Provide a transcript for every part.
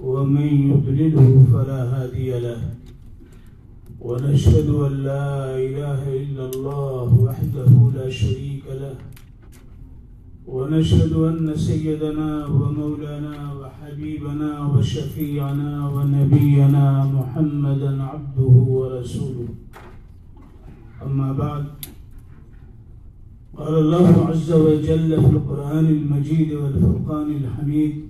ومن يضلله فلا هادي له. ونشهد أن لا إله إلا الله وحده لا شريك له. ونشهد أن سيدنا ومولانا وحبيبنا وشفيعنا ونبينا محمدا عبده ورسوله. أما بعد قال الله عز وجل في القرآن المجيد والفرقان الحميد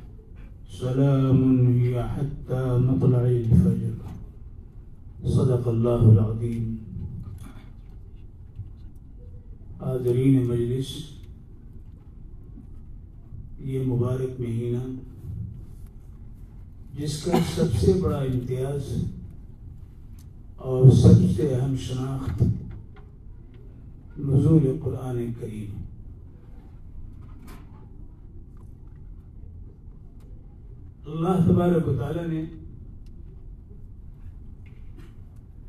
سلام هي حتى مطلع الفجر. صدق الله العظيم. حاضرین مجلس، یہ مبارک مہینہ، جس کا سب سے بڑا امتیاز اور سب سے اہم شناخت نزول قرآن کریم اللہ تبارک و تعالی نے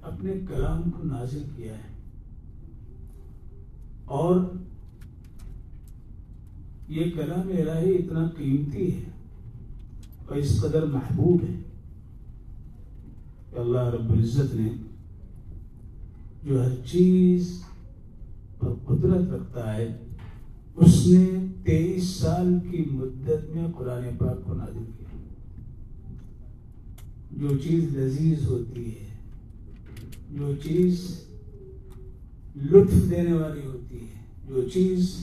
اپنے کلام کو نازل کیا ہے۔ اور یہ کلام الہی اتنا قیمتی ہے اور اس قدر محبوب ہے کہ اللہ رب العزت نے جو ہر چیز پر قدرت رکھتا ہے، اس نے تیئیس سال کی مدت میں قرآن پاک کو نازل کیا۔ جو چیز لذیذ ہوتی ہے، جو چیز لطف دینے والی ہوتی ہے، جو چیز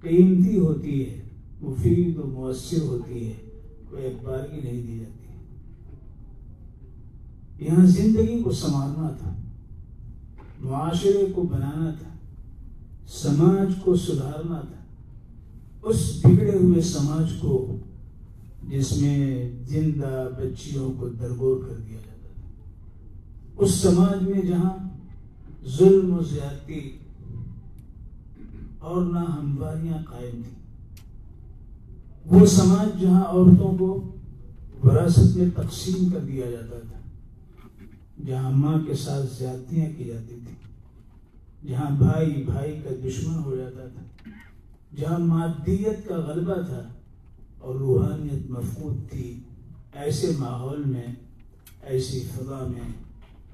قیمتی ہوتی ہے، مفید و مؤثر ہوتی ہے وہ ایک بار کی نہیں دی جاتی۔ یہاں زندگی کو سنوارنا تھا، معاشرے کو بنانا تھا، سماج کو سدھارنا تھا۔ اس بگڑے ہوئے سماج کو جس میں زندہ بچیوں کو درگور کر دیا جاتا تھا۔ اس سماج میں جہاں ظلم و زیادتی اور نہ ہمواریاں قائم تھیں، وہ سماج جہاں عورتوں کو وراثت میں تقسیم کر دیا جاتا تھا، جہاں ماں کے ساتھ زیادتیاں کی جاتی تھیں، جہاں بھائی بھائی کا دشمن ہو جاتا تھا، جہاں مادیت کا غلبہ تھا اور روحانیت مفقود تھی۔ ایسے ماحول میں، ایسی فضا میں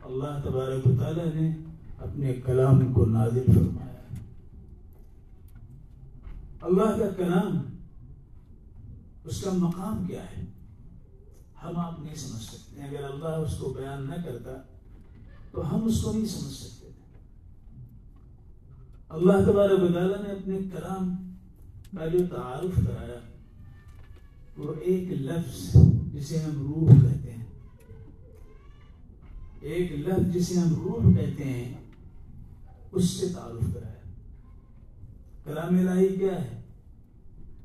اللہ تبارک و تعالیٰ نے اپنے کلام کو نازل فرمایا۔ اللہ کا کلام، اس کا مقام کیا ہے؟ ہم آپ نہیں سمجھ سکتے۔ اگر اللہ اس کو بیان نہ کرتا، تو ہم اس کو نہیں سمجھ سکتے۔ اللہ تبارک و تعالیٰ نے اپنے کلام کا جو تعارف کرایا۔ وہ ایک لفظ جسے ہم روح کہتے ہیں۔ ایک لفظ جسے ہم روح کہتے ہیں، اس سے تعارف کرایا۔ کلام الہی کیا ہے؟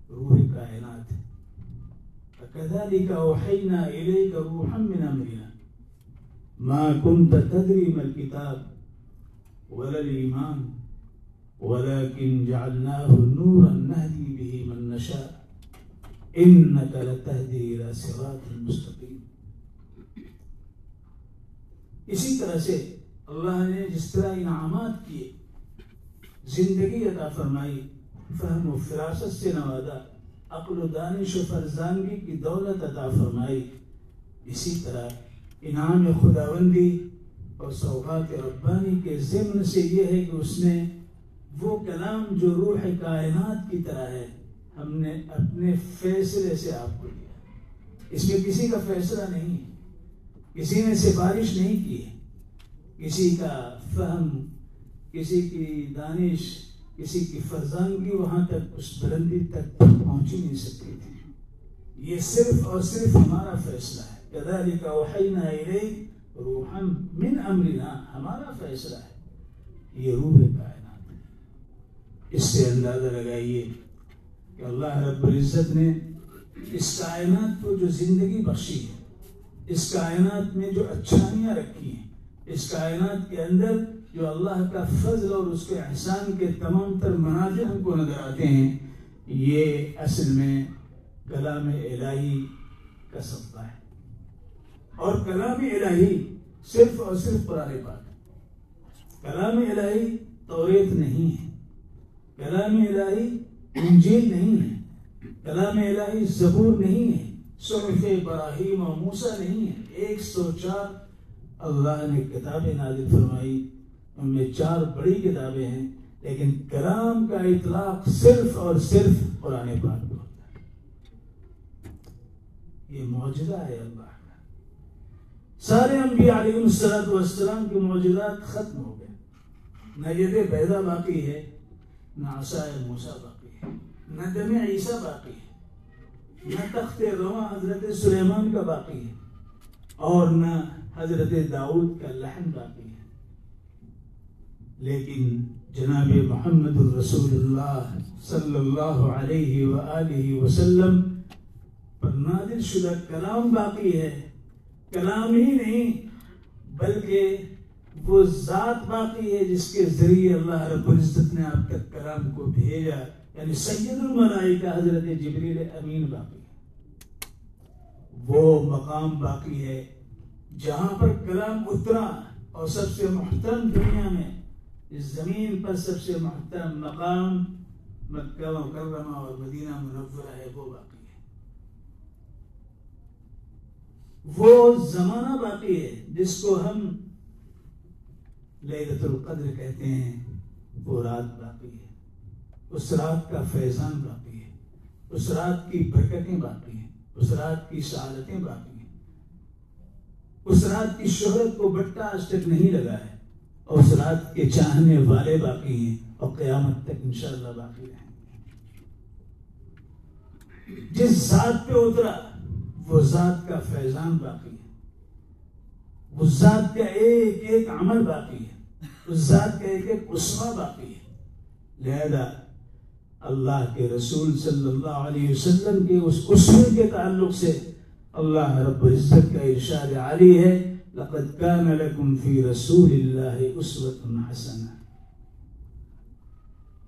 روح کائنات۔ كذلك أوحينا إليك روحا من أمرنا ما كنت تدري ما الكتاب ولا الإيمان ولكن جعلناه نورا نهدي به من نشاء۔ انك لتهدي الى صراط مستقيم. اسی طرح سے اللہ نے جس طرح انعامات کیے، زندگی عطا فرمائی، فہم و فراست سے نوازا، عقل و دانش و فرزانگی کی دولت عطا فرمائی۔ اسی طرح انعام خداوندی اور سوغات ربانی کے ضمن سے یہ ہے کہ اس نے وہ کلام جو روح کائنات کی طرح ہے ہم نے اپنے فیصلے سے آپ کو دیا اس میں کسی کا فیصلہ نہیں ہے کسی نے سفارش نہیں کی۔ ہے کسی کا فہم، کسی کی دانش، کسی کی فرزانگی وہاں تک اس بلندی تک پہنچ ہی نہیں سکتی تھی۔ یہ صرف اور صرف ہمارا فیصلہ ہے۔ كذلك وحينا إليك من أمرنا ہمارا فیصلہ ہے۔ یہ روح کائنات ہے۔ اس سے اندازہ لگائیے کہ اللہ رب العزت نے اس کائنات کو جو زندگی بخشی ہے، اس کائنات میں جو اچھائیاں رکھی ہیں، اس کائنات کے اندر جو اللہ کا فضل اور اس کے احسان کے تمام تر مناظر ہم کو نظر آتے ہیں، یہ اصل میں کلام الہی کا صدقہ ہے۔ اور کلام الہی صرف اور صرف قرآن پاک کلام الہی توریت نہیں ہے۔ کلام الہی انجیل نہیں ہے، کلام الہی زبور نہیں ہے، صحف ابراہیم اور موسا نہیں ہے۔ ایک سو چار اللہ نے کتابیں نازل فرمائی۔ ان میں چار بڑی کتابیں ہیں، لیکن کلام کا اطلاق صرف اور صرف قرآن پاک کو ہوتا ہے۔ یہ معجزہ ہے اللہ سارے انبیاء علیہ السلام والسلام کے معجزات ختم ہو گئے۔ نہ ید بیدا باقی ہے، نہ عصائے موسا باقی۔ نہ دم عیسیٰ باقی ہے۔ نہ تخت رواں حضرت سلیمان کا باقی ہے اور نہ حضرت داؤد کا لحن باقی ہے۔ لیکن جناب محمد الرسول اللہ صلی اللہ علیہ وآلہ وسلم پر نازل شدہ کلام باقی ہے۔ کلام ہی نہیں، بلکہ وہ ذات باقی ہے جس کے ذریعے اللہ رب العزت نے آپ تک کلام کو بھیجا۔ یعنی سید الملائکہ حضرت جبریل امین باقی ہے۔ وہ مقام باقی ہے جہاں پر کلام اترا اور سب سے محترم دنیا میں اس زمین پر سب سے محترم مقام مکہ مکرمہ اور مدینہ منورہ ہے، وہ باقی ہے۔ وہ زمانہ باقی ہے جس کو ہم لیلت القدر کہتے ہیں، وہ رات باقی ہے۔ اس رات کا فیضان باقی ہے۔ اس رات کی برکتیں باقی ہیں۔ اس رات کی سعادتیں باقی ہیں۔ اس رات کی شہرت کو بٹا آج تک نہیں لگا ہے۔ اور اس رات کے چاہنے والے باقی ہیں۔ اور قیامت تک انشاءاللہ باقی رہیں جس ذات پہ اترا، وہ ذات کا فیضان باقی ہے۔ اس ذات کا ایک ایک عمل باقی ہے۔ اس ذات کا ایک ایک اسما باقی ہے۔ لہذا اللہ کے رسول صلی اللہ علیہ وسلم کے اس اسمے کے تعلق سے اللہ رب العزت کا ارشاد علی ہے، لقد كان لكم في رسول الله اسوة حسنة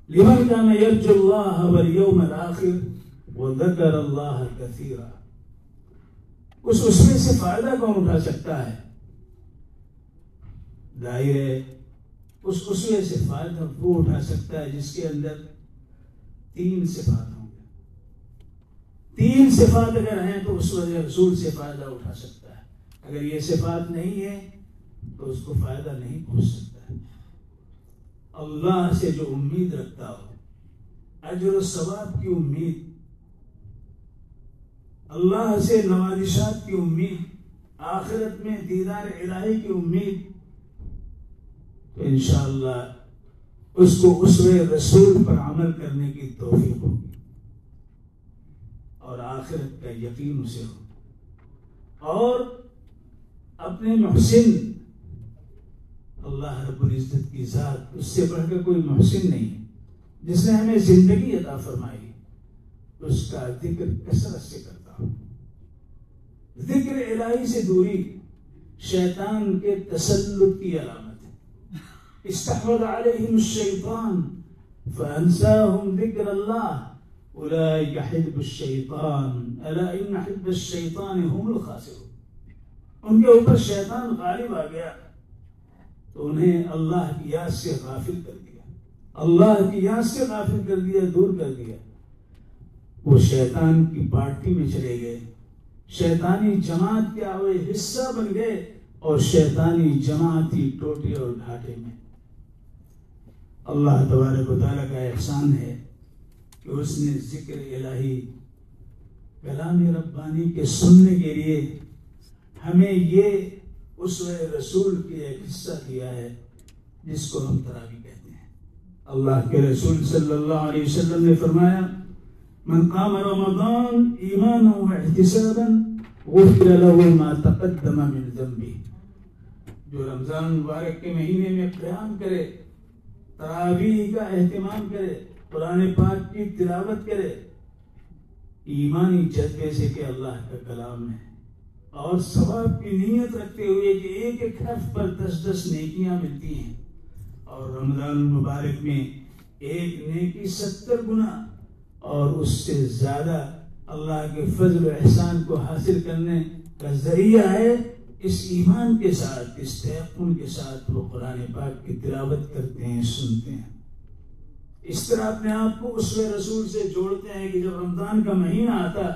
لمن كان يرجو الله واليوم الآخر وذكر الله كثيرا اس اسمے سے فائدہ کون اٹھا سکتا ہے؟ ظاہر ہے، اس اسمے سے فائدہ وہ اٹھا سکتا ہے جس کے اندر تین صفات ہوں گے۔ تین صفات اگر ہیں تو اس وجہ رسول سے فائدہ اٹھا سکتا ہے۔ اگر یہ صفات نہیں ہے تو اس کو فائدہ نہیں پہنچ سکتا ہے۔ اللہ سے جو امید رکھتا ہو، اجر و ثواب کی امید، اللہ سے نوازشات کی امید، آخرت میں دیدار الہی کی امید، تو انشاءاللہ اس کو اس رسول پر عمل کرنے کی توفیق ہوگی اور آخرت کا یقین اسے ہو۔ اور اپنے محسن، اللہ رب العزت کی ذات، اس سے بڑھ کر کوئی محسن نہیں جس نے ہمیں زندگی عطا فرمائی، اس کا ذکر کثرت سے کرتا ذکر الہی سے دوری، شیطان کے تسلط کی علامت۔ استحوذ علیہم الشیطان فانساہم ذکر اللہ اولئک حزب الشیطان الا ان حزب الشیطان هم الخاسرون. ان کے اوپر شیطان غالب آ گیا تو انہیں اللہ کی یاد سے غافل کر دیا. اللہ کی یاد سے غافل کر دیا، دور کر دیا. وہ شیطان کی پارٹی میں چلے گئے. شیطانی جماعت کے آئے حصہ بن گئے اور شیطانی جماعتی ٹوٹے اور گھاٹے میں اللہ تبارک و تعالیٰ کا احسان ہے کہ اس نے ذکر الہی کلام ربانی کے سننے کے لیے ہمیں یہ اس رسول کی ایک حصہ دیا ہے، جس کو ہم تراوی کہتے ہیں۔ اللہ کے رسول صلی اللہ علیہ وسلم نے فرمایا، من قام رمضان ایمانا و احتسابا غفر له ما تقدم من ذنبه. جو رمضان مبارک کے مہینے میں قیام کرے تراویح کا اہتمام کرے، قرآن پاک کی تلاوت کرے۔ ایمانی جذبے سے کہ اللہ کا کلام ہے۔ اور ثواب کی نیت رکھتے ہوئے کہ ایک ایک حرف پر دس دس نیکیاں ملتی ہیں۔ اور رمضان المبارک میں ایک نیکی ستر گنا اور اس سے زیادہ اللہ کے فضل و احسان کو حاصل کرنے کا ذریعہ ہے۔ اس ایمان کے ساتھ، اس تحقن کے ساتھ وہ قرآن پاک کی تلاوت کرتے ہیں، سنتے ہیں۔ اس طرح اپنے آپ کو اس رسول سے جوڑتے ہیں کہ جب رمضان کا مہینہ آتا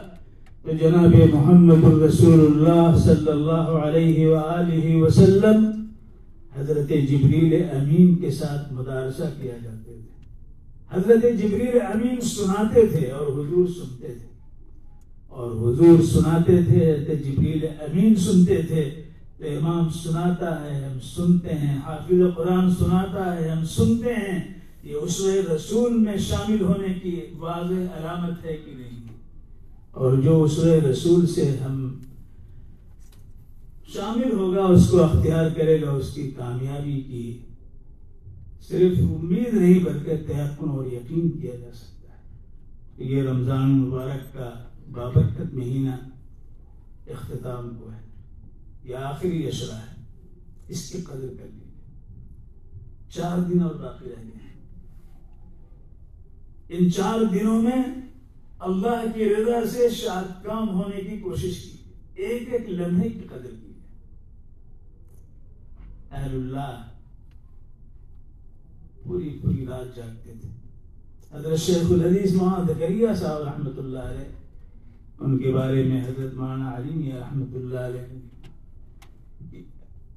تو جناب محمد الرسول اللہ صلی اللہ علیہ وآلہ وسلم حضرت جبریل امین کے ساتھ مدارسہ کیا جاتے تھے۔ حضرت جبریل امین سناتے تھے اور حضور سنتے تھے۔ اور حضور سناتے تھے حضرت جبریل امین سنتے تھے تو امام سناتا ہے، ہم سنتے ہیں، حافظ قرآن سناتا ہے، ہم سنتے ہیں۔ یہ اس رسول میں شامل ہونے کی واضح علامت ہے کہ نہیں۔ اور جو اس رسول سے ہم شامل ہوگا، اس کو اختیار کرے گا، اس کی کامیابی کی صرف امید نہیں، بلکہ تحقن اور یقین کیا جا سکتا ہے۔ یہ رمضان مبارک کا بابرکت مہینہ اختتام کو ہے۔ یہ آخری اشرا ہے۔ اس کی قدر کر لیجیے چار دن اور باقی رہ گئے ہیں۔ ان چار دنوں میں اللہ کی رضا سے شاد کام ہونے کی کوشش کی۔ ایک ایک لمحے کی قدر کی۔ اہل اللہ پوری پوری رات جاگتے تھے۔ حضرت شیخ الحدیث محمد کریہ صاحب رحمۃ اللہ علیہ ان کے بارے میں حضرت مانا علیم رحمۃ اللہ علیہ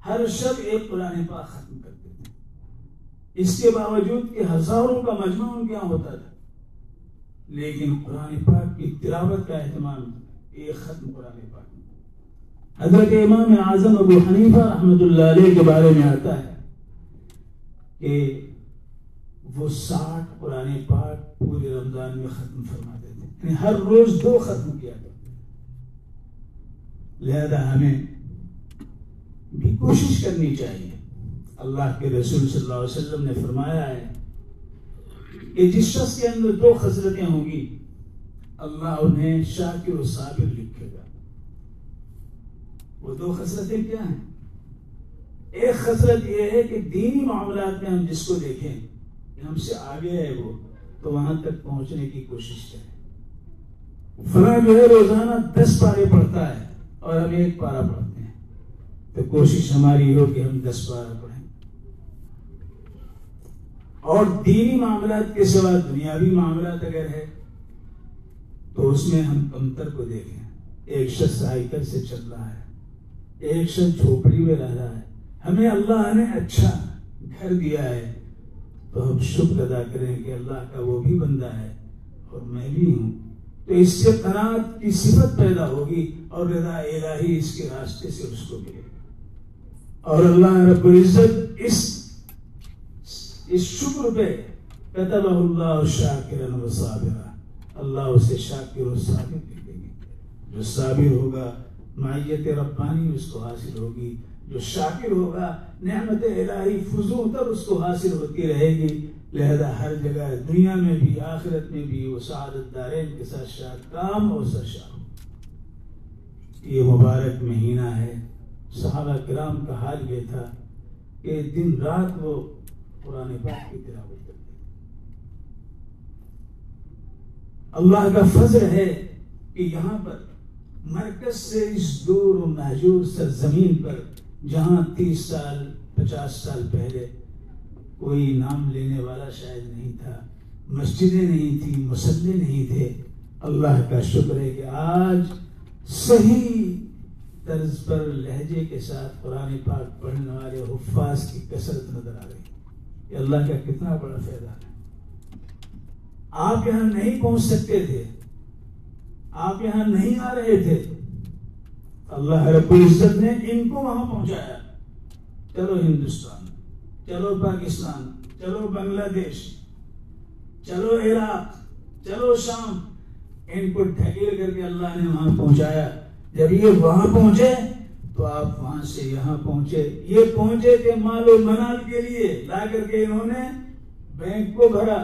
ہر شب ایک قرآن پاک ختم کرتے تھے۔ اس کے باوجود کہ ہزاروں کا مجمع ان کے یہاں ہوتا تھا۔ لیکن قرآن پاک کی تلاوت کا اہتمام ایک ختم قرآن پاک حضرت امام اعظم ابو حنیفہ رحمۃ اللہ علیہ کے بارے میں آتا ہے کہ وہ ساٹھ قرآن پاک پورے رمضان میں ختم فرماتے یعنی ہر روز دو ختم کیا کرتے لہذا ہمیں بھی کوشش کرنی چاہیے۔ اللہ کے رسول صلی اللہ علیہ وسلم نے فرمایا ہے کہ جس شخص کے اندر دو خسرتیں ہوں گی، اللہ انہیں شاکر و صابر لکھے گا۔ وہ دو خسرتیں کیا ہیں؟ ایک خسرت یہ ہے کہ دینی معاملات میں ہم جس کو دیکھیں، کہ ہم سے آگے ہے وہ، تو وہاں تک پہنچنے کی کوشش کریں۔ فلاں جو ہے روزانہ دس پارے پڑھتا ہے اور ہم ایک پارا پڑھتے ہیں۔ تو کوشش ہماری ہو کہ ہم دس پارا پڑھیں۔ اور دینی معاملات کے سوا دنیاوی معاملات اگر ہے، تو اس میں ہم کمتر کو دیکھیں۔ ایک شخص سائیکل سے چل رہا ہے، ایک شخص جھوپڑی میں رہ رہا ہے۔ ہمیں اللہ نے اچھا گھر دیا ہے، تو ہم شکر ادا کریں کہ اللہ کا وہ بھی بندہ ہے اور میں بھی ہوں۔ تو اس سے قناعت کی صفت پیدا ہوگی اور رضا الہی اس کے راستے سے اس کو ملے اور اللہ رب العزت اس اس شکر پہ کتب اللہ شاکر و صابرہ اللہ اسے شاکر و صابر لکھ دیں گے جو صابر ہوگا مائیت ربانی اس کو حاصل ہوگی۔ جو شاکر ہوگا، نعمت الہی فضو تر اس کو حاصل ہوتی رہے گی۔ لہذا ہر جگہ دنیا میں بھی، آخرت میں بھی وہ سعادت دارین کے ساتھ شاد کام اور سرشا یہ مبارک مہینہ ہے۔ صحابہ کرام کا حال یہ تھا کہ دن رات وہ قرآن پاک کی تلاوت کرتے اللہ کا فضل ہے کہ یہاں پر مرکز سے اس دور و محجور سرزمین پر جہاں تیس سال، پچاس سال پہلے کوئی نام لینے والا شاید نہیں تھا، مسجدیں نہیں تھی مسلح نہیں تھے۔ اللہ کا شکر ہے کہ آج صحیح طرز پر، لہجے کے ساتھ قرآن پاک پڑھنے والے حفاظ کی کثرت نظر آ رہی یہ اللہ کا کتنا بڑا فائدہ ہے۔ آپ یہاں نہیں پہنچ سکتے تھے۔ آپ یہاں نہیں آ رہے تھے۔ اللہ رب العزت نے ان کو وہاں پہنچایا۔ چلو ہندوستان، چلو پاکستان، چلو بنگلہ دیش، چلو عراق، چلو شام۔ ان کو ڈھکیل کر کے اللہ نے وہاں پہنچایا۔ جب یہ وہاں پہنچے تو آپ وہاں سے یہاں پہنچے۔ یہ پہنچے کہ مال و منال کے لیے۔ لا کر کے انہوں نے بینک کو بھرا۔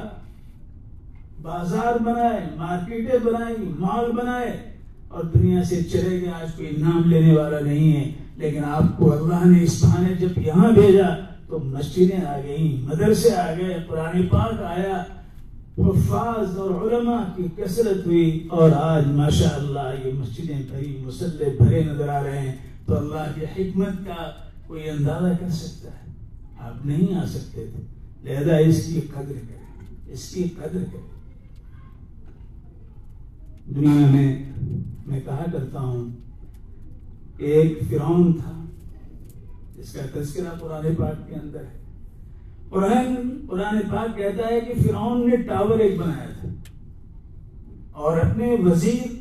بازار بنائے، مارکیٹیں بنائی، مال بنائے۔ اور دنیا سے چلے گئے، آج کوئی نام لینے والا نہیں ہے، لیکن آپ کو اللہ نے اس بہانے جب یہاں بھیجا تو مسجدیں آ گئی مدرسے آ گئے پرانی پاک آیا حفاظ اور علماء کی کثرت ہوئی، اور آج ماشاء اللہ یہ مسجدیں بھری، مسلح بھرے نظر آ رہے ہیں۔ تو اللہ کی حکمت کا کوئی اندازہ کر سکتا ہے؟ آپ نہیں آ سکتے تھے۔ لہذا اس کی قدر کریں، اس کی قدر کریں۔ دنیا میں میں کہا کرتا ہوں، ایک فرعون تھا، جس کا تذکرہ قرآن پاک کے اندر ہے۔ قرآن قرآن پاک کہتا ہے کہ فرعون نے ٹاور ایک بنایا تھا۔ اور اپنے وزیر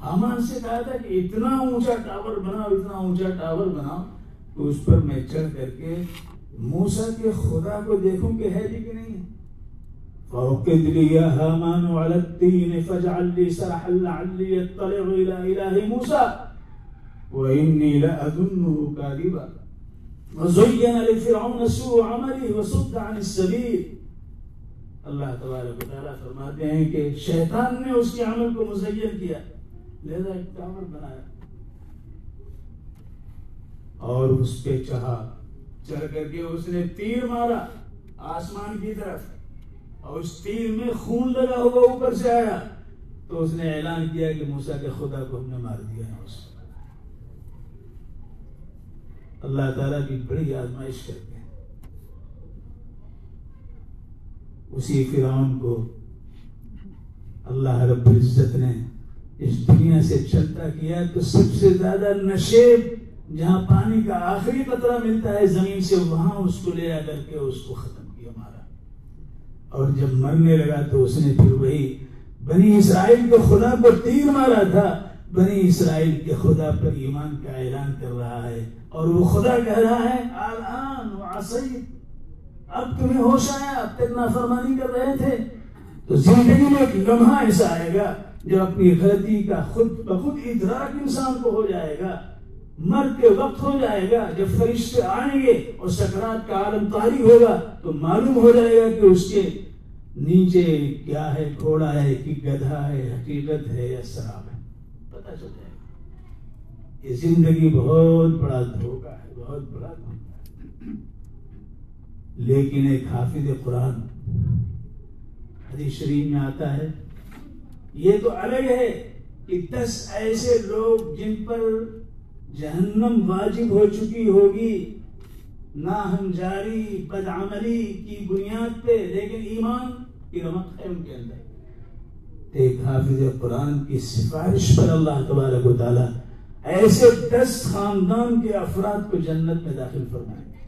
حامان سے کہا تھا کہ اتنا اونچا ٹاور بناؤ، اتنا اونچا ٹاور بناؤ تو اس پر میں چڑھ کر کے موسا کے خدا کو دیکھوں کہ ہے بھی کہ نہیں فوقد لي يا هامان على الدين فاجعل لي سرحا لعلي يطلع الى اله موسى واني لاظنه كاذبا. وزين لفرعون سوء عمله وصد عن السبيل. اللہ تبارک و تعالیٰ فرماتے ہیں کہ شیطان نے اس کے عمل کو مزین کیا لہذا ایک ٹاور بنایا اور اس پہ چڑھا چڑھ کر کے اس نے تیر مارا آسمان کی طرف۔ اور اس تیر میں خون لگا ہوا اوپر سے آیا تو اس نے اعلان کیا کہ موسا کے خدا کو ہم نے مار دیا ہے۔ اس اللہ تعالیٰ کی بڑی آزمائش کرتے ہیں۔ اسی فرعون کو اللہ رب العزت نے اس دنیا سے چلتا کیا تو سب سے زیادہ نشیب جہاں پانی کا آخری قطرہ ملتا ہے، زمین سے وہاں اس کو لے آ کر کے اس کو ختم اور جب مرنے لگا تو اس نے پھر وہی بنی اسرائیل کے خدا کو تیر مارا تھا۔ بنی اسرائیل کے خدا پر ایمان کا اعلان کر رہا ہے اور وہ خدا کہہ رہا ہے آلان اب تمہیں ہوش آیا، اب تک نافرمانی کر رہے تھے۔ تو زندگی میں ایک لمحہ ایسا آئے گا جو اپنی غلطی کا خود بخود ادراک انسان کو ہو جائے گا۔ مرد کے وقت ہو جائے گا، جب فرشتے آئیں گے اور سکرات کا عالم تاری ہوگا تو معلوم ہو جائے گا کہ اس کے نیچے کیا ہے گھوڑا ہے کہ گدھا ہے، حقیقت ہے یا شراب ہے؟ پتہ چل جائے گا۔ یہ زندگی بہت بڑا دھوکا ہے، بہت بڑا دھوکا ہے۔ لیکن ایک حافظ قرآن حدیث شریف میں آتا ہے، یہ تو الگ ہے کہ دس ایسے لوگ جن پر جہنم واجب ہو چکی ہوگی ناہم جاری بدعملی کی بنیاد پہ، لیکن ایمان کی رمق ہے ان کے اندر۔ ایک حافظ قرآن کی سفارش پر اللہ تبارک و تعالی ایسے دس خاندان کے افراد کو جنت میں داخل فرمائیں گے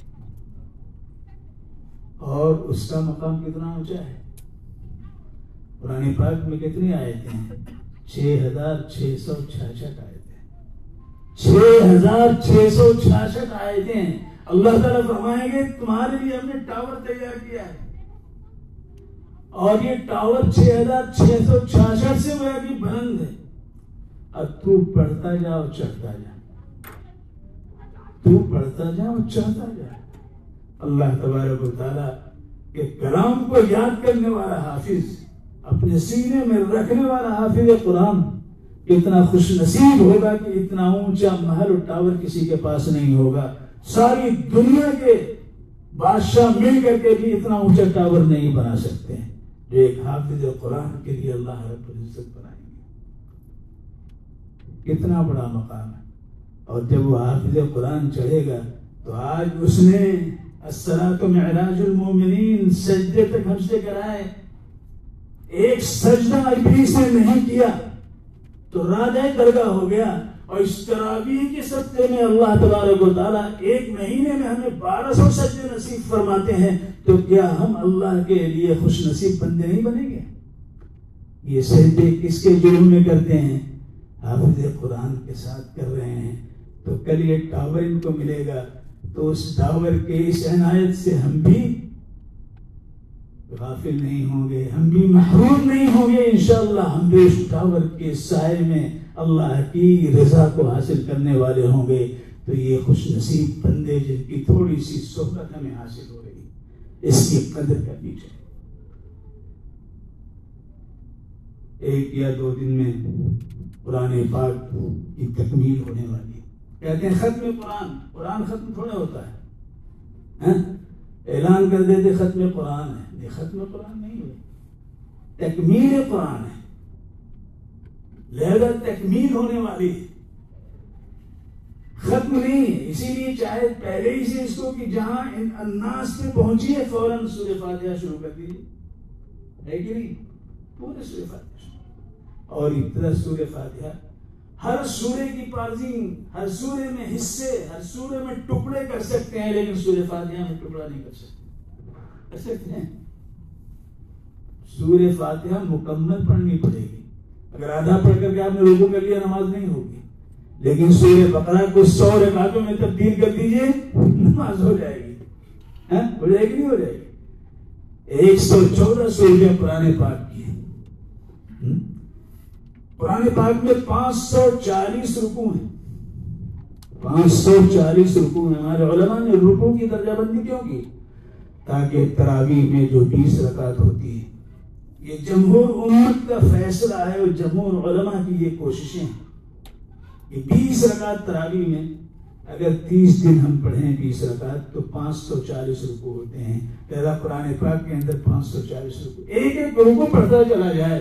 اور اس کا مقام کتنا اونچا ہے؟ قرآن پاک میں کتنی آیتیں ہیں؟ چھ ہزار چھ سو چھیاسٹھ آیتیں۔ چھ ہزار چھ سو چھیاسٹھ آیتیں ہیں۔ اللہ تعالیٰ فرمائیں گے، تمہارے لیے ہم نے ٹاور تیار کیا ہے۔ اور یہ ٹاور چھ ہزار چھ سو چھیاسٹھ سے وہ بھی بلند ہے۔ اب تو پڑھتا جا اور چڑھتا جا۔ تو پڑھتا جا اور چڑھتا جا۔ اللہ تبارک و تعالیٰ کے کلام کو یاد کرنے والا حافظ، اپنے سینے میں رکھنے والا حافظ قرآن اتنا خوش نصیب ہوگا کہ اتنا اونچا محل اور ٹاور کسی کے پاس نہیں ہوگا۔ ساری دنیا کے بادشاہ مل کر کے بھی اتنا اونچا ٹاور نہیں بنا سکتے ہیں۔ جو ایک حافظ قرآن کے لیے اللہ رب العزت بنائیں گے۔ کتنا بڑا مقام ہے۔ اور جب وہ حافظ قرآن چڑھے گا، تو آج اس نے تو معراج المومنین سجدے تک ہم سے کرائے۔ ایک سجدہ ابلیس نے نہیں کیا، تو راجہ درگاہ ہو گیا۔ اور اس تراویح کے سطح میں اللہ تبارک و تعالیٰ ایک مہینے میں ہمیں بارہ سو سجدے نصیب فرماتے ہیں، تو کیا ہم اللہ کے لیے خوش نصیب بندے نہیں بنیں گے؟ یہ سجدے کس کے جرم میں کرتے ہیں؟ حافظ قرآن کے ساتھ کر رہے ہیں۔ تو کل یہ ٹاور ان کو ملے گا، تو اس ٹاور کے اس عنایت سے ہم بھی غافل نہیں ہوں گے، ہم بھی محروم نہیں ہوں گے انشاءاللہ۔ ہم بھی اس ٹاور کے سائے میں اللہ کی رضا کو حاصل کرنے والے ہوں گے، تو یہ خوش نصیب بندے جن کی تھوڑی سی صحبت ہمیں حاصل ہو رہی، اس کی قدر کرنی چاہیے۔ ایک یا دو دن میں قرآن پاک کی تکمیل ہونے والی۔ کہتے ہیں ختم قرآن قرآن ختم تھوڑا ہوتا ہے۔ ہاں؟ اعلان کر دیتے ختم قرآن ہے۔ یہ ختم قرآن نہیں ہوئی تکمیل قرآن ہے۔ لہذا تکمیل ہونے والی ہے ختم نہیں ہے۔ اسی لیے چاہے پہلے ہی سے اس کو کہ جہاں ان الناس پہ پہنچی ہے، فوراً سورہ فاتحہ شروع کر دیجیے۔ ہے کہ نہیں؟ پورے سورہ فاتحہ اور ابتدا سورہ فاتحہ۔ ہر سورے کی پارزنگ ہر سورے میں حصے، ہر سورے میں ٹکڑے کر سکتے ہیں، لیکن سورہ فاتحہ میں ٹکڑا نہیں کر سکتے۔ کر سکتے ہیں۔ سورہ فاتحہ مکمل پڑھنی پڑے گی۔ اگر آدھا پڑھ کر کے آپ نے رکو کر لیا، نماز نہیں ہوگی۔ لیکن سورہ بقرہ کو سو رکعتوں میں تبدیل کر دیجیے، نماز ہو جائے گی۔ ہاں؟ ہو جائے گی نہیں ہو جائے گی؟ ایک سو چودہ سورہ پرانے پاک کی پرانے پاک میں پانچ سو چالیس رکو ہیں۔ پانچ سو چالیس رکو ہیں۔ ہمارے علماء نے رکو کی درجہ بندی کیوں کی؟ تاکہ تراویح میں جو بیس رکعت ہوتی ہے یہ جمہور امت کا فیصلہ ہے اور جمہور علماء کی یہ کوششیں ہیں کہ بیس رکعت تراوی میں اگر تیس دن ہم پڑھیں بیس رکعت تو پانچ سو چالیس رکو ہوتے ہیں۔ پہلا قرآن پاک کے اندر پانچ سو چالیس رکو ایک ایک رکو پڑھتا چلا جائے۔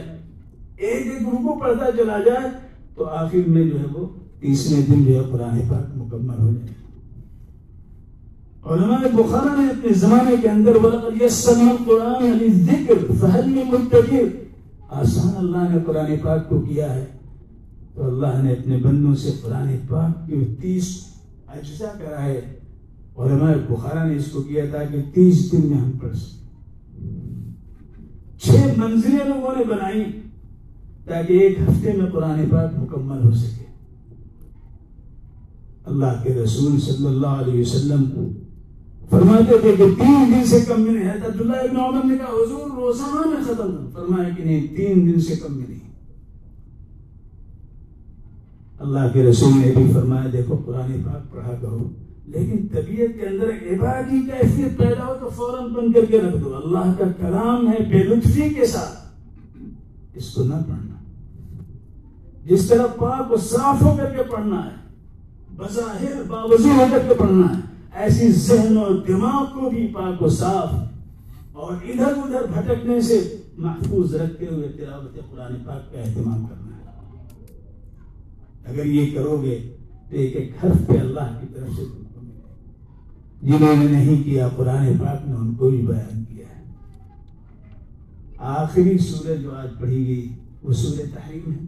ایک ایک رکو پڑھتا چلا جائے تو آخر میں جو ہے وہ تیسرے دن جو ہے قرآن پاک مکمل ہو جائے۔ علماء بخارا نے اپنے زمانے کے اندر وَلَقَدْ يَسَّرْنَا الْقُرْآنَ لِلذِّكْرِ فَهَلْ آسان اللہ نے قرآن پاک کو کیا ہے؟ تو اللہ نے اپنے بندوں سے قرآن پاک کی تیس اجزا کرائے۔ علماء بخارا نے اس کو کیا تھا کہ تیس دن میں ہم پڑھ سکیں۔ چھ منزلیں لوگوں نے بنائی تاکہ ایک ہفتے میں قرآن پاک مکمل ہو سکے۔ اللہ کے رسول صلی اللہ علیہ وسلم فرماتے تھے کہ تین دن سے کم میں نہیں۔ ہے عبداللہ ابن عمر نے کہا، حضور روزانہ میں ختم فرمایا کہ نہیں، تین دن سے کم میں نہیں۔ اللہ کے رسول نے بھی فرمایا، دیکھو، قرآن پاک پڑھا کرو، لیکن طبیعت کے اندر ایک عبادی کا حیثیت پیدا ہو تو فوراً بند کر کے رکھ دو۔ اللہ کا کلام ہے بے لطفی کے ساتھ۔ اس کو نہ پڑھنا۔ جس طرح پاک کو صاف ہو کر کے پڑھنا ہے، بظاہر باوضو ہو کر کے پڑھنا ہے ایسی ذہن اور دماغ کو بھی پاک و صاف اور ادھر ادھر بھٹکنے سے محفوظ رکھتے ہوئے تلاوت قرآن پاک کا اہتمام کرنا ہے۔ اگر یہ کرو گے تو ایک ایک حرف پہ اللہ کی طرف سے جنہوں نے نہیں کیا، قرآن پاک نے ان کو بھی بیان کیا ہے۔ آخری سورج جو آج پڑھی گئی، وہ سورہ تحریم ہے۔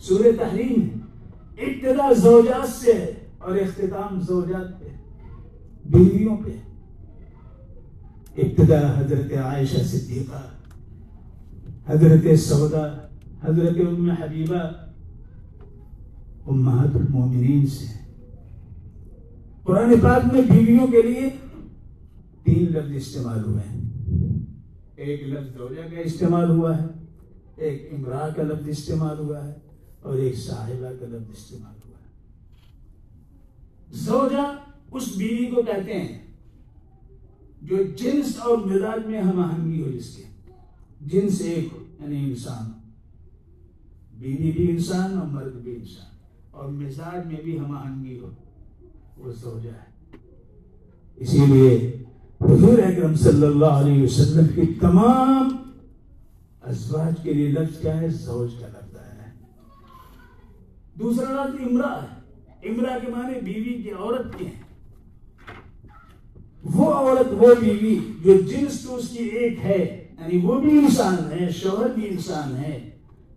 سورہ تحریم ہے۔ ابتدا زوجات سے ہے اور اختتام زوجات پہ بیویوں پہ۔ ابتدا حضرت عائشہ صدیقہ، حضرت سودا حضرت ام حبیبہ، امہات المومنین سے۔ قرآن پاک میں بیویوں کے لیے تین لفظ استعمال ہوئے ہیں۔ ایک لفظ زوجہ کا استعمال ہوا ہے، ایک امرا کا لفظ استعمال ہوا ہے اور ایک صاحبہ کا لفظ استعمال ہوا ہے۔ زوجہ اس بیوی کو کہتے ہیں جو جنس اور مزاج میں ہم آہنگی ہو، جس کے جنس ایک ہو یعنی انسان بیوی بھی انسان اور مرد بھی انسان۔ اور مزاج میں بھی ہم آہنگی ہو، وہ زوجہ ہے۔ اسی لیے حضور اکرم صلی اللہ علیہ وسلم کی تمام ازواج کے لیے لفظ کیا ہے؟ زوج کا لفظ ہے۔ دوسرا لفظ امرا ہے۔ امرا کے معنی بیوی کی عورت کے ہیں وہ عورت وہ بیوی جو جنس تو اس کی ایک ہے یعنی وہ بھی انسان ہے، شوہر بھی انسان ہے،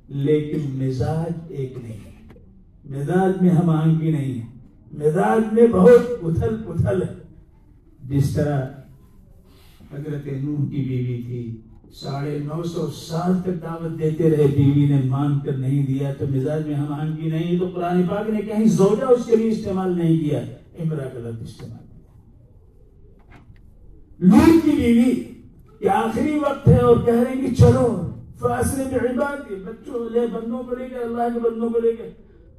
لیکن مزاج ایک نہیں ہے۔ مزاج میں ہم آہنگی نہیں ہے مزاج میں بہت اتھل پتھل ہے۔ جس طرح حضرت نوح کی بیوی تھی، ساڑھے نو سو سال تک دعوت دیتے رہے، بیوی نے مان کر نہیں دیا تو مزاج میں ہم آہنگی نہیں تو قرآن پاک نے کہیں زوجہ اس کے لیے استعمال نہیں کیا، امرا کا استعمال۔ لوٹ کی بیوی یہ آخری وقت ہے اور کہہ رہے ہیں کہ چلو۔ فاصلے میں عبادت بچوں لے، بندوں کو لے کے، اللہ کے بندوں کو لے کے۔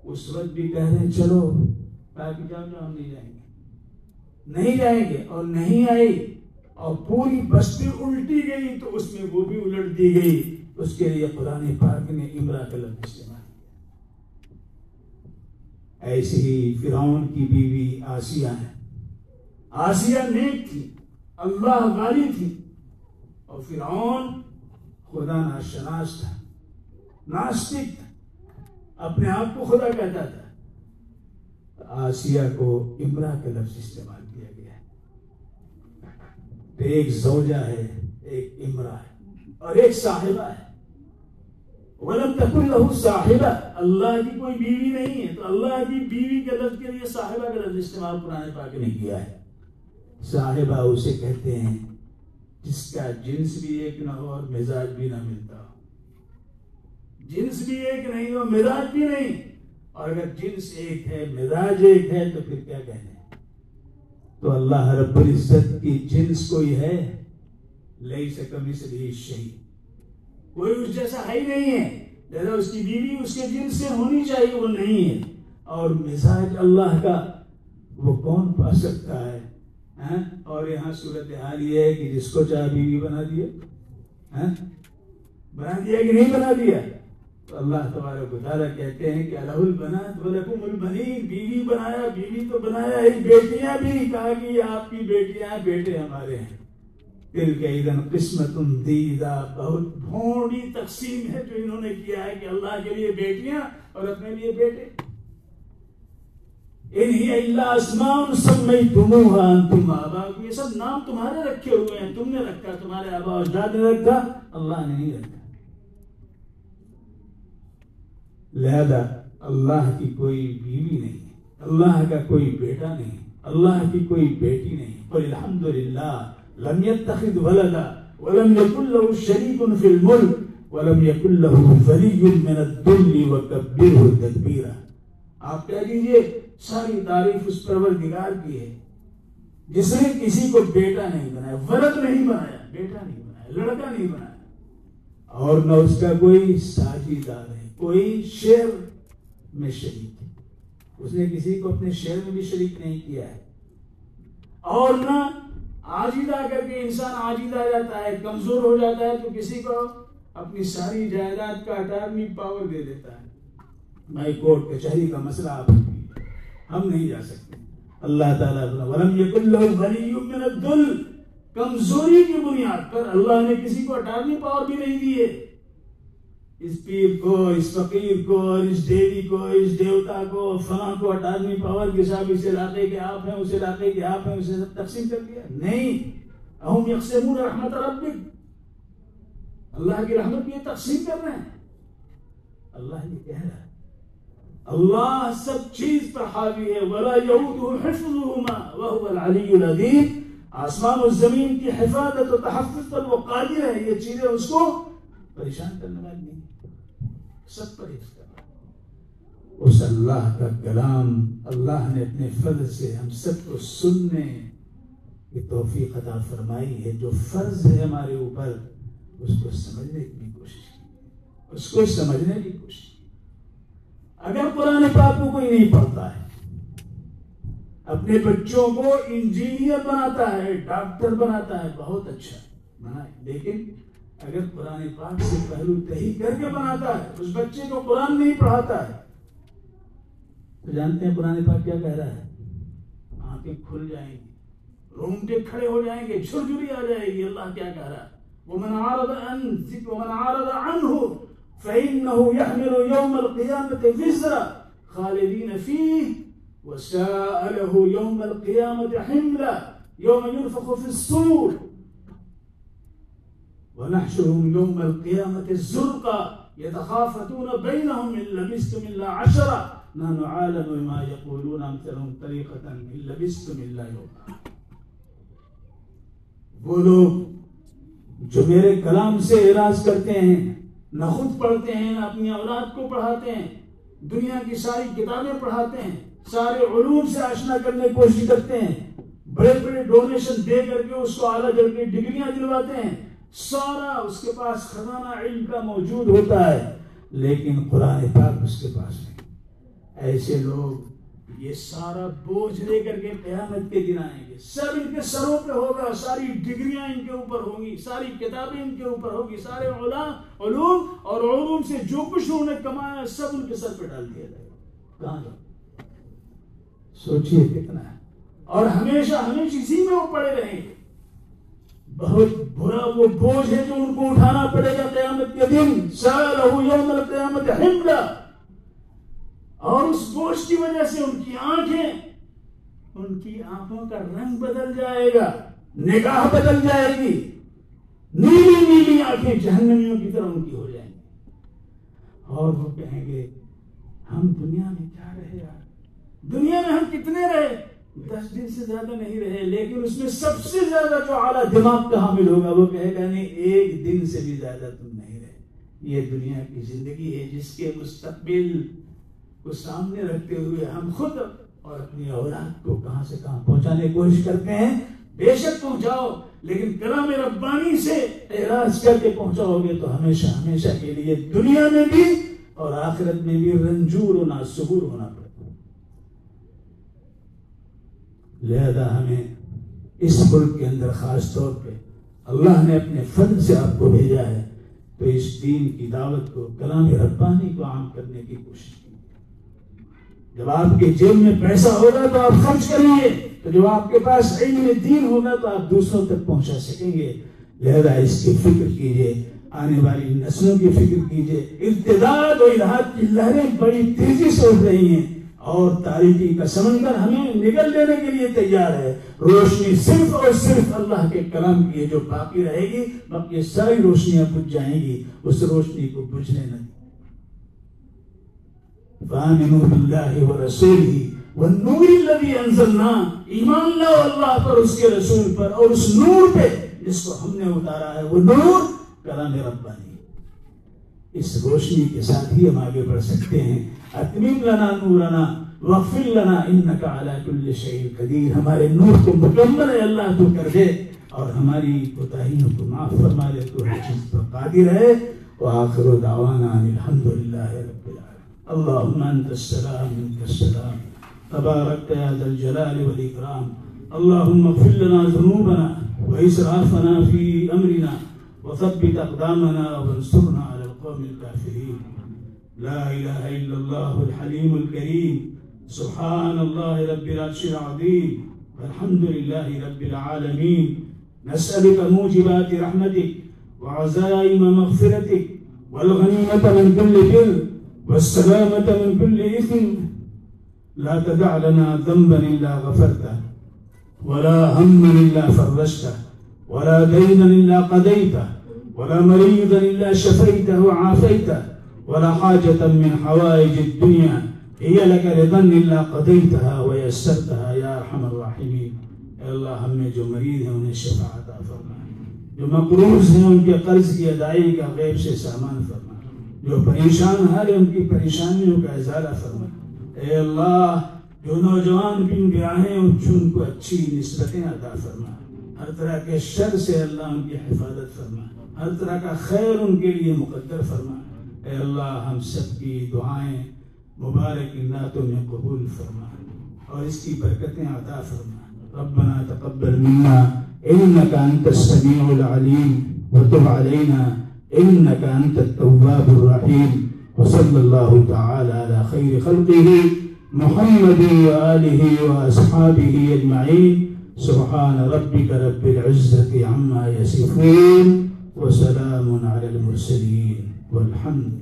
اس وقت بھی کہہ رہے چلو۔ تاکہ جاؤ جاؤ، ہم نہیں جائیں گے۔ نہیں جائیں گے اور نہیں آئی اور پوری بستی الٹی گئی تو اس میں وہ بھی الٹ دی گئی۔ اس کے لیے قرآن پاک نے امرا کا لفظ استعمال کیا۔ ایسے ہی فرعون کی بیوی آسیہ ہے۔ آسیہ نیک تھی۔ اللہ غالی تھی اور فرعون خدا ناشناس تھا۔ ناستک تھا۔ اپنے آپ کو خدا کہتا تھا۔ آسیہ کو امرا کا لفظ استعمال کیا گیا ہے۔ ایک زوجہ ہے، ایک امرا ہے اور ایک صاحبہ ہے۔ ولم تکن له صاحبہ۔ اللہ کی کوئی بیوی نہیں ہے۔ تو اللہ کی بیوی کے لفظ کے لیے صاحبہ کا لفظ استعمال قرآن پاک نے کیا ہے۔ صاحبہ اسے کہتے ہیں، جس کا جنس بھی ایک نہ ہو اور مزاج بھی نہ ملتا۔ ہو جنس بھی ایک نہیں ہو، مزاج بھی نہیں۔ اور اگر جنس ایک ہے، مزاج ایک ہے، تو پھر کیا کہنے تو اللہ رب العزت کی جنس کوئی ہے؟ لئی سے کمی سے بھی شہید کوئی اس جیسا ہے ہی نہیں ہے۔ جیسا اس کی بیوی اس کے جنس سے ہونی چاہیے، وہ نہیں ہے۔ اور مزاج اللہ کا، وہ کون پا سکتا ہے؟ ہاں؟ اور یہاں صورت حال یہ ہے کہ جس کو چاہ بیوی بنا دیا ہاں؟ بنا دیا کہ نہیں بنا دیا؟ تو اللہ تبارک و تعالیٰ کہتے ہیں کہ الہ البنات ولکم البنین، بیوی بنایا، بیوی تو بنایا، ایک بیٹیاں بھی کہا کہ یہ آپ کی بیٹیاں بیٹے ہمارے ہیں۔ دل کے ادن قسمت دیدہ، بہت بھونڈی تقسیم ہے جو انہوں نے کیا ہے کہ اللہ کے لیے بیٹیاں اور اپنے لیے بیٹے۔ یعنی انہی اللہ اسمان سمیتموها ہاں، انتم آباؤکم یہ سب نام تمہارے رکھے ہوئے ہیں۔ تم نے رکھا، تمہارے آبا اجداد نے رکھا، اللہ نے نہیں رکھا۔ لہذا اللہ کی کوئی بیوی نہیں، اللہ کا کوئی بیٹا نہیں، اللہ کی کوئی بیٹی نہیں۔ قل الحمدللہ، لم يتخذ ولدا، ولم يكن له شريك في الملك ولم يكن له ولي من الذل وكبره تكبيرا آپ کہہ دیجیے ساری تعریف اس پروردگار کی ہے۔ جس نے کسی کو بیٹا نہیں بنایا، ولد نہیں بنایا، بیٹا نہیں بنایا، لڑکا نہیں بنایا۔ اور نہ اس کا کوئی ساجیدار ہے، کوئی شعر میں شریک ہے۔ اس نے کسی کو اپنے شعر میں بھی شریک نہیں کیا ہے۔ اور نہ آجیدہ کر کے انسان آجیدہ جاتا ہے، کمزور ہو جاتا ہے، تو کسی کو اپنی ساری جائیداد کا اٹارمی پاور دے دیتا ہے۔ مائی کورٹ کچہری کا مسئلہ آپ ہم نہیں جا سکتے۔ اللہ تعالیٰ ولم یکن لہ ولی من الذل کمزوری کی بنیاد پر اللہ نے کسی کو اٹارنی پاور بھی نہیں دی ہے۔ اس پیر کو، اس فقیر کو، اس دیوی کو، اس دیوتا کو، فلاں کو اٹارنی پاور کے صاحب اس علاقے کے آپ ہیں اس علاقے کے آپ ہیں، اسے سب تقسیم کر دیا۔ نہیں۔ اہم یقسمون رحمت ربک۔ اللہ کی رحمت بھی یہ تقسیم کر رہے ہیں۔ اللہ یہ کہہ رہا ہے۔ اللہ سب چیز پر حاوی ہے، ولا یعوده حفظهما وهو العلی العظیم آسمان و زمین کی حفاظت و تحفظ پر وہ قادر ہے یہ چیزیں اس کو پریشان کرنے والی نہیں۔ سب پر حفظ کرنا۔ اس اللہ کا کلام اللہ نے اپنے فضل سے ہم سب کو سننے کی توفیق عطا فرمائی ہے۔ جو فرض ہے ہمارے اوپر، اس کو سمجھنے کی کوشش کی۔ اس کو سمجھنے کی کوشش کی۔ اگر قرآن پاک کو کوئی نہیں پڑھتا ہے، اپنے بچوں کو انجینئر بناتا ہے، ڈاکٹر بناتا ہے، بہت اچھا۔ بنائے۔ لیکن اگر قرآن پاک سے پہلو تہی کر کے بناتا ہے، اس بچے کو قرآن نہیں پڑھاتا ہے، تو جانتے ہیں قرآن پاک کیا کہہ رہا ہے؟ آنکھیں کھل جائیں گی، رونگٹے کھڑے ہو جائیں گے، جھرجھری آ جائے گی، اللہ کیا کہہ رہا ہے؟ ومن عارض عن ذکر، ومن عارض عنه فإنه يحمل يوم القيامة وزرا خالدين فيه وساء له يوم القيامة حملا يوم ينفخ في الصور. ونحشرهم يوم القيامة الزرقا يتخافتون بينهم إن لبستم إلا عشرة نحن عالم بما يقولون أمثلهم طريقة إن لبستم إلا يوما. وہ لوگ جو میرے کلام سے اعراض کرتے ہیں نہ خود پڑھتے ہیں، نہ اپنی اولاد کو پڑھاتے ہیں۔ دنیا کی ساری کتابیں پڑھاتے ہیں۔ سارے علوم سے آشنا کرنے کی کوشش کرتے ہیں۔ بڑے بڑے ڈونیشن دے کر کے اس کو اعلیٰ جل کے ڈگریاں دلواتے ہیں۔ سارا اس کے پاس خزانہ علم کا موجود ہوتا ہے، لیکن قرآن پاک اس کے پاس نہیں۔ ایسے لوگ یہ سارا بوجھ لے کر کے قیامت کے دن آئیں گے۔ سب ان کے سروں پہ ہوگا، ساری ڈگریاں ان کے اوپر ہوں گی، ساری کتابیں ان کے اوپر ہوگی سارے علوم اور علوم سے جو کچھ انہوں نے کمایا، سب ان کے سر پہ ڈال دیا جائے گا۔ کہاں جاؤ سوچئے کتنا ہے۔ اور ہمیشہ ہمیشہ اسی میں وہ پڑے رہیں گے۔ بہت برا وہ بوجھ ہے جو ان کو اٹھانا پڑے گا قیامت کے دن۔ سال یوم القیامت حملہ اور اس بوجھ کی وجہ سے ان کی آنکھیں، ان کی آنکھوں کا رنگ بدل جائے گا، نگاہ بدل جائے گی، نیلی نیلی آنکھیں جہنمیوں کی طرح ان کی ہو جائیں گی۔ اور وہ کہیں گے، ہم دنیا میں کیا رہے یار؟ دنیا میں ہم کتنے رہے؟ دس دن سے زیادہ نہیں رہے، لیکن اس میں سب سے زیادہ جو اعلیٰ دماغ کا حامل ہوگا، وہ کہے گا، نہیں، ایک دن سے بھی زیادہ تم نہیں رہے۔ یہ دنیا کی زندگی ہے، جس کے مستقبل کو سامنے رکھتے ہوئے ہم خود اور اپنی اولاد کو کہاں سے کہاں پہنچانے کی کوشش کرتے ہیں۔ بے شک پہنچاؤ، لیکن کلام ربانی سے اعراض کر کے پہنچاؤ گے تو ہمیشہ ہمیشہ کے لیے دنیا میں بھی اور آخرت میں بھی رنجور ہونا سبور ہونا پڑتا لہذا ہمیں اس ملک کے اندر خاص طور پہ اللہ نے اپنے فن سے آپ کو بھیجا ہے۔ تو اس دین کی دعوت کو، کلام ربانی کو عام کرنے کی کوشش کی۔ جب آپ کے جیب میں پیسہ ہوگا تو آپ خرچ کریں گے، تو جب آپ کے پاس علم دین ہوگا تو آپ دوسروں تک پہنچا سکیں گے۔ لہذا اس کی فکر کیجیے، آنے والی نسلوں کی فکر کیجیے۔ ارتداد و الحاد کی لہریں بڑی تیزی سے اٹھ رہی ہیں۔ اور تاریخی کا سمندر ہمیں نگل لینے کے لیے تیار ہے روشنی صرف اور صرف اللہ کے کلام کی ہے جو باقی رہے گی باقی ساری روشنیاں بجھ جائیں گی۔ اس روشنی کو بجھنے نہیں فآمنوا بالله ورسوله والنور الذي انزلنا ایمان لا اللہ پر، اس کے رسول پر، اور اس نور پہ جس کو ہم نے اتارا ہے، وہ نور کلام ربانی اس روشنی کے ساتھ ہی ہم آگے بڑھ سکتے ہیں۔ اتمیم لنا نورنا وغفر لنا، انکا علی کل شیء قدیر۔ ہمارے نور کو مکمل ہے، اللہ تو کر دے۔ اور ہماری کوتاہیوں کو معاف فرما دے، تو ہر چیز پر قادر ہے۔ وآخر دعوانا الحمدللہ رب العالمين اللهم أنت السلام منك السلام. تباركت يا ذا الجلال والإكرام. اللهم اغفر لنا ذنوبنا وإسرافنا في أمرنا. وثبت أقدامنا وانصرنا على القوم الكافرين. لا إله إلا الله الحليم الكريم. سبحان الله رب العرش العظيم. والحمد لله رب العالمين. نسألك موجبات رحمتك وعزائم مغفرتك والغنيمة من كل بر. والسلامة من كل إثم. لا تدع لنا ذنبا إلا غفرته ولا هما إلا فرجته ولا دينا إلا قضيته ولا مريضا إلا شفيته وعافيته ولا حاجة من حوائج الدنيا هي لك رضا إلا قضيتها ويسرتها يا أرحم الراحمين. اے اللہ ہم میں جو مریض ہیں انہیں شفا عطا جو مقروض ہیں ان کے قرض کی ادائیگی کا غیب سے سامان فرما جو پریشان حال ان کی پریشانیوں کا اظہارہ فرما اے اللہ، جو نوجوان بن گیا بیاہیں ان کو اچھی نسبتیں عطا فرما ہر طرح کے شر سے اللہ ان کی حفاظت فرما ہر طرح کا خیر ان کے لیے مقدر فرما اے اللہ، ہم سب کی دعائیں مبارک نعتوں میں قبول فرما اور اس کی برکتیں عطا فرما ربنا تقبل منا انك انت السميع العليم وتب علينا إنك أنت التواب الرحيم وصلى الله تعالى على خير خلقه محمد وآله وأصحابه أجمعين. سبحان ربك رب العزة عما يصفون وسلام على المرسلين والحمد